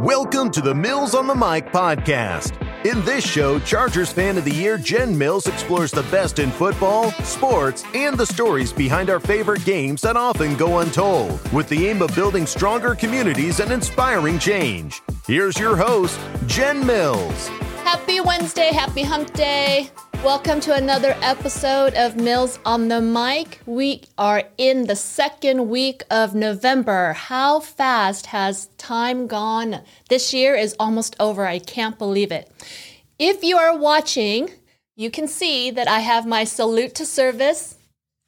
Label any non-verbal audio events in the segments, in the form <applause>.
Welcome to the Mills on the Mic podcast. In this show, Chargers Fan of the Year Jen Mills explores the best in football, sports, and the stories behind our favorite games that often go untold, with the aim of building stronger communities and inspiring change. Here's your host, Jen Mills. Happy Wednesday, happy hump day. Welcome to another episode of Mills on the Mic. We are in the second week of November. How fast has time gone? This year is almost over. I can't believe it. If you are watching, you can see that I have my salute to service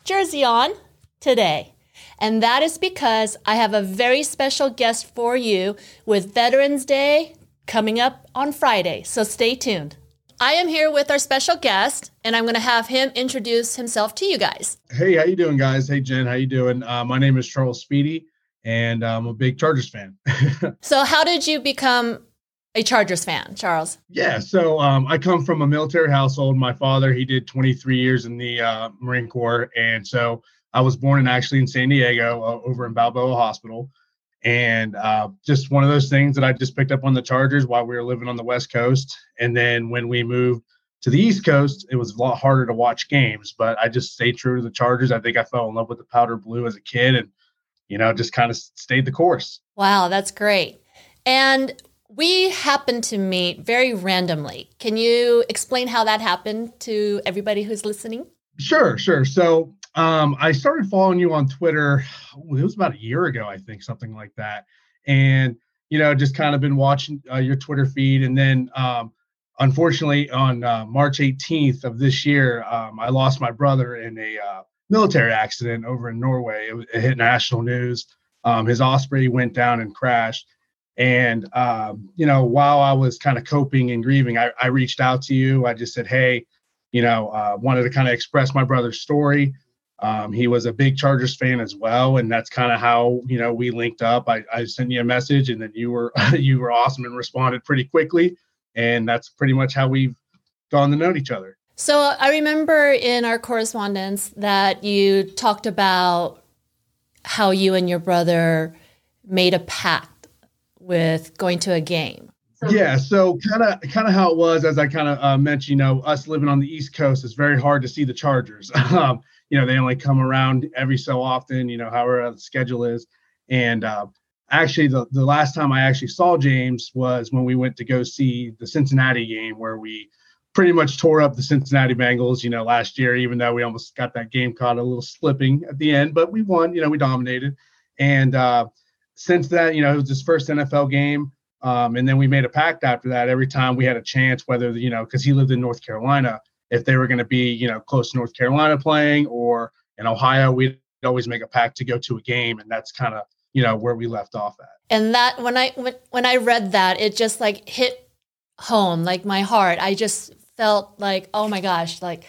jersey on today. And that is because I have a very special guest for you with Veterans Day coming up on Friday. So stay tuned. I am here with our special guest, and I'm going to have him introduce himself to you guys. Hey, how you doing, guys? Hey, Jen, how you doing? Uh, my name is Charles Speedy, and I'm a big Chargers fan. <laughs> so, how did you become a Chargers fan, Charles? Yeah, so um, I come from a military household. My father, he did 23 years in the uh, Marine Corps, and so I was born in actually in San Diego, uh, over in Balboa Hospital and uh, just one of those things that I just picked up on the Chargers while we were living on the West Coast. And then when we moved to the East Coast, it was a lot harder to watch games, but I just stayed true to the Chargers. I think I fell in love with the powder blue as a kid and, you know, just kind of stayed the course. Wow, that's great. And we happened to meet very randomly. Can you explain how that happened to everybody who's listening? Sure, sure. So um, I started following you on Twitter. It was about a year ago, I think, something like that. And you know, just kind of been watching uh, your Twitter feed, and then um, unfortunately, on uh, March 18th of this year, um, I lost my brother in a uh, military accident over in Norway. It, it hit national news. Um, his Osprey went down and crashed. And um, you know, while I was kind of coping and grieving, I, I reached out to you. I just said, "Hey, you know, uh, wanted to kind of express my brother's story." Um, he was a big Chargers fan as well, and that's kind of how you know we linked up. I, I sent you a message, and then you were <laughs> you were awesome and responded pretty quickly, and that's pretty much how we've gone to know each other. So I remember in our correspondence that you talked about how you and your brother made a pact with going to a game. Yeah, so kind of kind of how it was, as I kind of uh, mentioned, you know, us living on the East Coast, it's very hard to see the Chargers. <laughs> um, you know they only come around every so often you know however the schedule is. And uh, actually the, the last time i actually saw james was when we went to go see the cincinnati game where we pretty much tore up the cincinnati bengals you know last year even though we almost got that game caught a little slipping at the end but we won you know we dominated. And uh, since that you know it was his first nfl game um, and then we made a pact after that every time we had a chance whether you know because he lived in north carolina if they were going to be, you know, close to North Carolina playing or in Ohio, we'd always make a pact to go to a game, and that's kind of you know where we left off at. And that when I when, when I read that, it just like hit home, like my heart. I just felt like, oh my gosh, like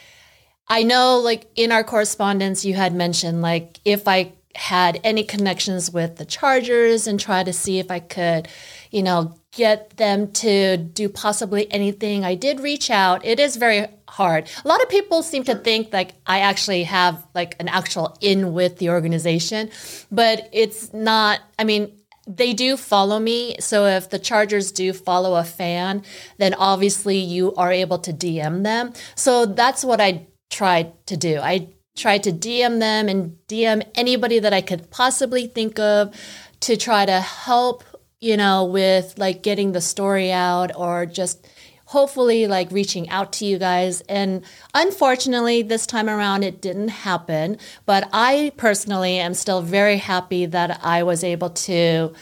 I know, like in our correspondence, you had mentioned like if I had any connections with the Chargers and try to see if I could, you know, get them to do possibly anything. I did reach out. It is very hard. A lot of people seem to think like I actually have like an actual in with the organization, but it's not. I mean, they do follow me. So if the Chargers do follow a fan, then obviously you are able to DM them. So that's what I tried to do. I tried to DM them and DM anybody that I could possibly think of to try to help, you know, with like getting the story out or just hopefully like reaching out to you guys. And unfortunately, this time around, it didn't happen. But I personally am still very happy that I was able to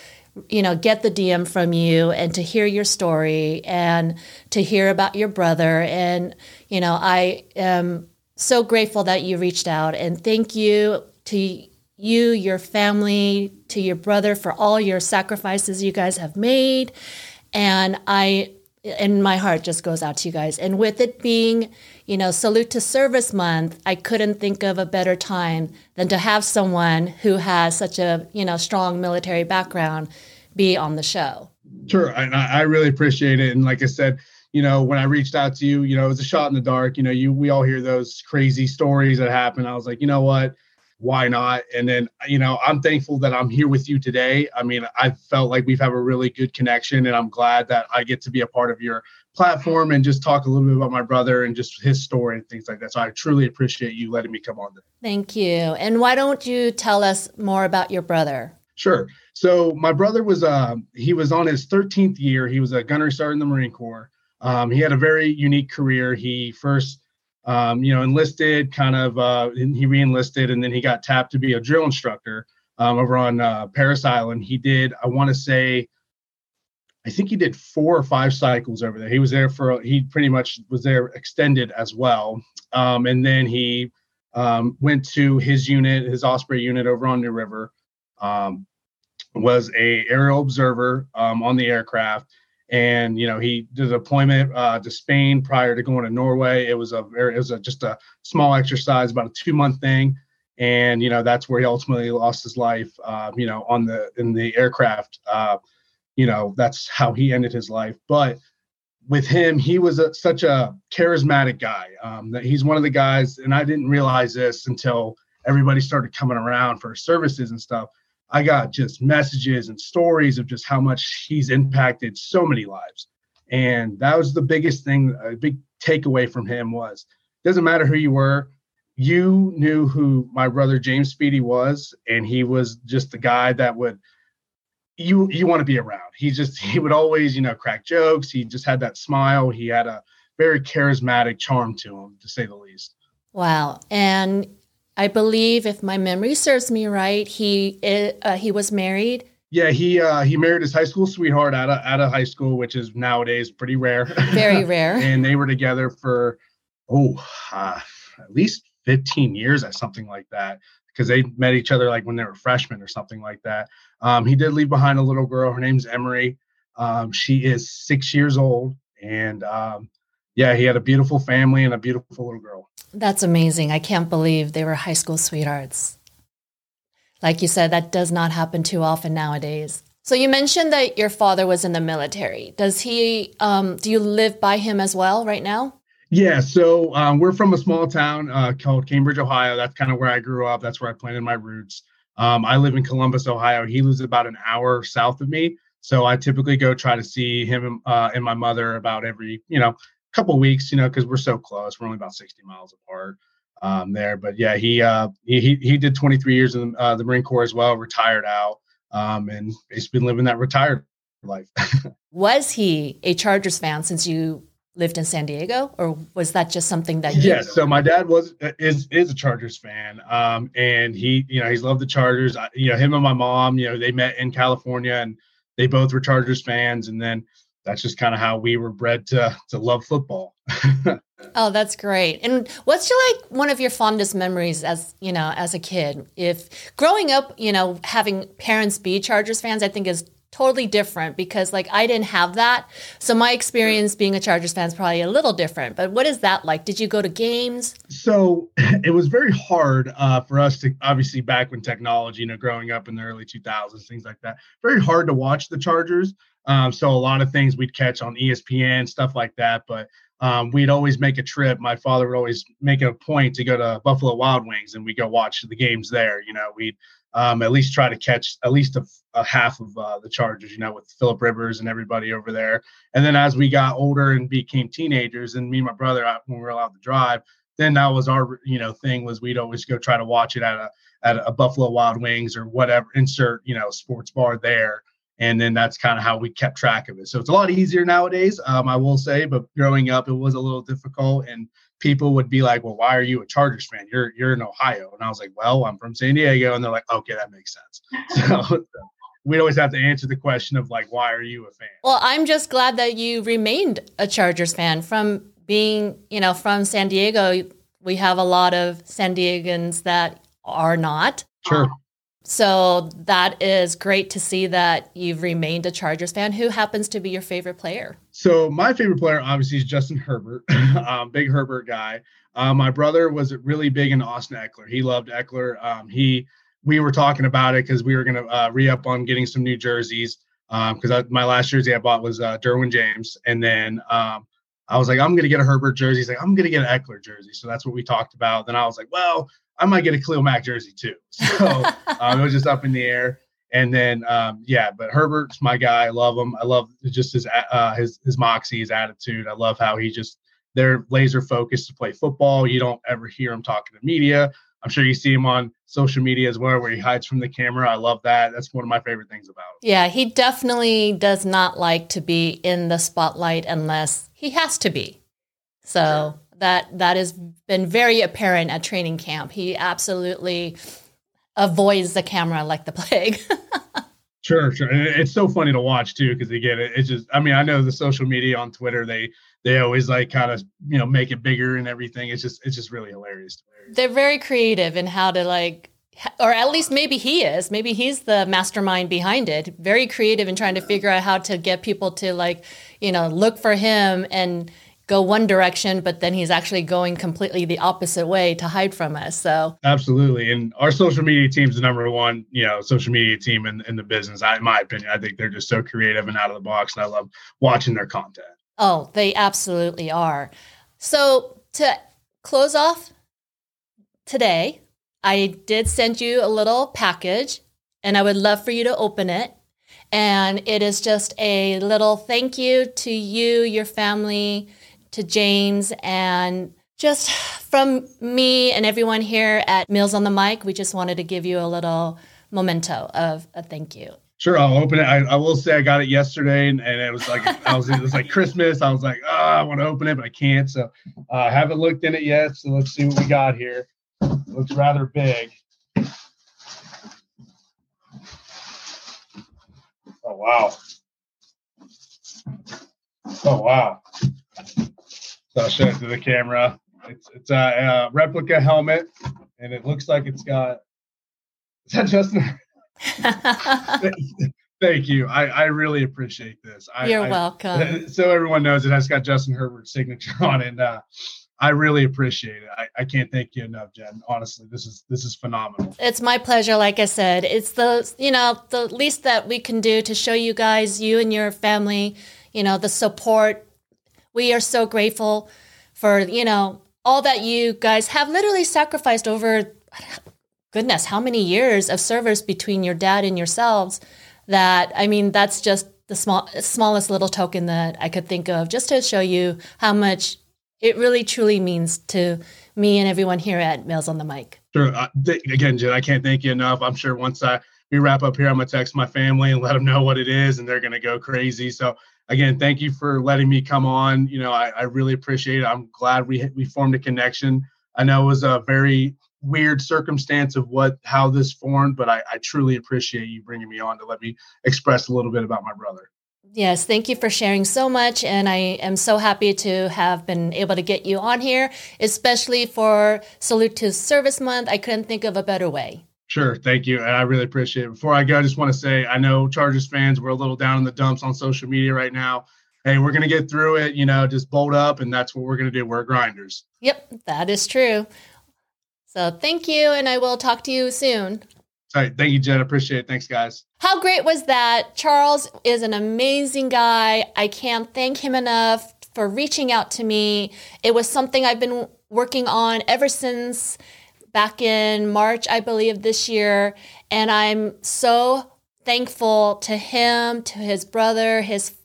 you know get the dm from you and to hear your story and to hear about your brother and you know i am so grateful that you reached out and thank you to you, your family, to your brother for all your sacrifices you guys have made. And I, and my heart just goes out to you guys. And with it being, you know, Salute to Service Month, I couldn't think of a better time than to have someone who has such a, you know, strong military background be on the show. Sure. And I, I really appreciate it. And like I said, you know, when I reached out to you, you know, it was a shot in the dark. You know, you we all hear those crazy stories that happen. I was like, you know what? Why not? And then, you know, I'm thankful that I'm here with you today. I mean, I felt like we've have a really good connection, and I'm glad that I get to be a part of your platform and just talk a little bit about my brother and just his story and things like that. So I truly appreciate you letting me come on. Today. Thank you. And why don't you tell us more about your brother? Sure. So my brother was uh he was on his 13th year. He was a gunnery sergeant in the Marine Corps. Um, he had a very unique career. He first um, you know, enlisted, kind of, uh, he re-enlisted, and then he got tapped to be a drill instructor um, over on uh, Parris Island. He did, I want to say, I think he did four or five cycles over there. He was there for, he pretty much was there extended as well, um, and then he um, went to his unit, his Osprey unit over on New River. Um, was a aerial observer um, on the aircraft and you know he did a deployment uh, to Spain prior to going to Norway. It was a very, it was a, just a small exercise, about a two month thing, and you know that's where he ultimately lost his life. Uh, you know, on the in the aircraft. Uh, you know, that's how he ended his life. But with him, he was a, such a charismatic guy. Um, that he's one of the guys, and I didn't realize this until everybody started coming around for services and stuff I got just messages and stories of just how much he's impacted so many lives. And that was the biggest thing, a big takeaway from him was doesn't matter who you were, you knew who my brother James Speedy was, and he was just the guy that would you you want to be around. He just he would always, you know, crack jokes. He just had that smile. He had a very charismatic charm to him, to say the least. Wow. And I believe, if my memory serves me right, he uh, he was married. Yeah, he uh, he married his high school sweetheart out of out of high school, which is nowadays pretty rare. Very <laughs> rare. and they were together for oh, uh, at least fifteen years or something like that, because they met each other like when they were freshmen or something like that. Um, he did leave behind a little girl. Her name's Emery. Um, she is six years old, and um, yeah, he had a beautiful family and a beautiful little girl. That's amazing. I can't believe they were high school sweethearts. Like you said, that does not happen too often nowadays. So you mentioned that your father was in the military. Does he? Um, do you live by him as well right now? Yeah. So um, we're from a small town uh, called Cambridge, Ohio. That's kind of where I grew up. That's where I planted my roots. Um, I live in Columbus, Ohio. He lives about an hour south of me. So I typically go try to see him uh, and my mother about every, you know, couple weeks, you know, because we're so close. We're only about 60 miles apart um, there. But yeah, he, uh, he he did 23 years in uh, the Marine Corps as well, retired out, um, and he's been living that retired life. <laughs> was he a Chargers fan since you lived in San Diego, or was that just something that? Yes. Yeah, so my dad was uh, is is a Chargers fan, um, and he you know he's loved the Chargers. I, you know him and my mom, you know they met in California, and they both were Chargers fans, and then that's just kind of how we were bred to to love football. <laughs> oh, that's great. And what's your like one of your fondest memories as, you know, as a kid? If growing up, you know, having parents be Chargers fans, I think is totally different because like I didn't have that. So my experience being a Chargers fan is probably a little different. But what is that like? Did you go to games? So <laughs> it was very hard uh, for us to obviously back when technology, you know, growing up in the early 2000s, things like that. Very hard to watch the Chargers. Um, so a lot of things we'd catch on ESPN, stuff like that. But um, we'd always make a trip. My father would always make a point to go to Buffalo Wild Wings and we'd go watch the games there. You know, we'd um, at least try to catch at least a, a half of uh, the Chargers, you know, with Philip Rivers and everybody over there. And then as we got older and became teenagers, and me and my brother, when we were allowed to drive, then that was our, you know, thing was we'd always go try to watch it at a at a Buffalo Wild Wings or whatever, insert, you know, sports bar there and then that's kind of how we kept track of it. So it's a lot easier nowadays, um, I will say. But growing up, it was a little difficult, and people would be like, "Well, why are you a Chargers fan? You're you're in Ohio," and I was like, "Well, I'm from San Diego," and they're like, "Okay, that makes sense." <laughs> So. we'd always have to answer the question of like, why are you a fan? Well, I'm just glad that you remained a Chargers fan from being, you know, from San Diego. We have a lot of San Diegans that are not. Sure. So that is great to see that you've remained a Chargers fan. Who happens to be your favorite player? So my favorite player obviously is Justin Herbert, <laughs> um, big Herbert guy. Uh, my brother was really big into Austin Ekeler. He loved Ekeler. Um, he we were talking about it because we were going to uh, re up on getting some new jerseys because um, my last jersey I bought was uh, Derwin James, and then um, I was like, I'm gonna get a Herbert jersey. He's like, I'm gonna get an Ekeler jersey. So that's what we talked about. Then I was like, well, I might get a Khalil Mack jersey too. <laughs> So <laughs> um, it was just up in the air. And then um, yeah, but Herbert's my guy. I love him. I love just his uh, his his moxie, his attitude. I love how he just they're laser focused to play football. You don't ever hear him talking to media. I'm sure you see him on social media as well, where he hides from the camera. I love that. That's one of my favorite things about him. Yeah, he definitely does not like to be in the spotlight unless he has to be. So sure. that that has been very apparent at training camp. He absolutely avoids the camera like the <laughs> plague. sure, sure. And it's so funny to watch too, because again, it's just I mean, I know the social media on Twitter, they they always like kind of you know make it bigger and everything. It's just it's just really hilarious. They're very creative in how to like or at least maybe he is. Maybe he's the mastermind behind it. Very creative in trying to figure out how to get people to like you know look for him and go one direction but then he's actually going completely the opposite way to hide from us so. Absolutely and our social media team's the number one you know social media team in, in the business I, in my opinion. I think they're just so creative and out of the box and i love watching their content Oh, they absolutely are. So to close off today, I did send you a little package and I would love for you to open it. And it is just a little thank you to you, your family, to James, and just from me and everyone here at Mills on the Mic. We just wanted to give you a little memento of a thank you. Sure, I'll open it. I, I will say I got it yesterday, and, and it was like I was it was like Christmas. I was like, oh, I want to open it, but I can't. So uh, I haven't looked in it yet. So let's see what we got here. It looks rather big. Oh wow! Oh wow! So I'll show it to the camera. It's it's a, a replica helmet, and it looks like it's got. Is that Justin? <laughs> Thank you. I, I really appreciate this. I, You're I, welcome. <laughs> So everyone knows it has got Justin Herbert's signature <laughs> on it. And uh, I really appreciate it. I, I can't thank you enough, Jen. Honestly, this is this is phenomenal. It's my pleasure. Like I said, it's the you know the least that we can do to show you guys, you and your family, you know, the support. We are so grateful for you know all that you guys have literally sacrificed over goodness, how many years of service between your dad and yourselves that, I mean, that's just the small, smallest little token that I could think of just to show you how much it really truly means to me and everyone here at Mills on the Mic. Sure. Uh, th- again, Jen, I can't thank you enough. I'm sure once I we wrap up here, I'm gonna text my family and let them know what it is, and they're gonna go crazy. So again, thank you for letting me come on. You know, I, I really appreciate it. I'm glad we we formed a connection. I know it was a very weird circumstance of what how this formed, but I, I truly appreciate you bringing me on to let me express a little bit about my brother. Yes, thank you for sharing so much. And I am so happy to have been able to get you on here, especially for Salute to Service Month. I couldn't think of a better way. Sure, thank you. And I really appreciate it. Before I go, I just want to say I know Chargers fans, we're a little down in the dumps on social media right now. Hey, we're going to get through it, you know, just bolt up, and that's what we're going to do. We're grinders. Yep, that is true. So thank you, and I will talk to you soon. All right. Thank you, Jen. Appreciate it. Thanks, guys. How great was that? Charles is an amazing guy. I can't thank him enough for reaching out to me. It was something I've been working on ever since back in March, I believe, this year. And I'm so thankful to him, to his brother, his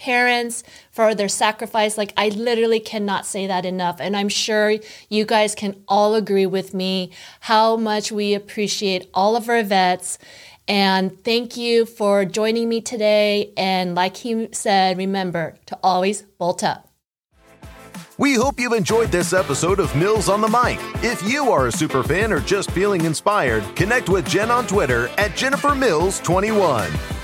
parents for their sacrifice. Like, I literally cannot say that enough. And I'm sure you guys can all agree with me how much we appreciate all of our vets. And thank you for joining me today. And like he said, remember to always bolt up. We hope you've enjoyed this episode of Mills on the Mic. If you are a super fan or just feeling inspired, connect with Jen on Twitter at Jennifer Mills 21.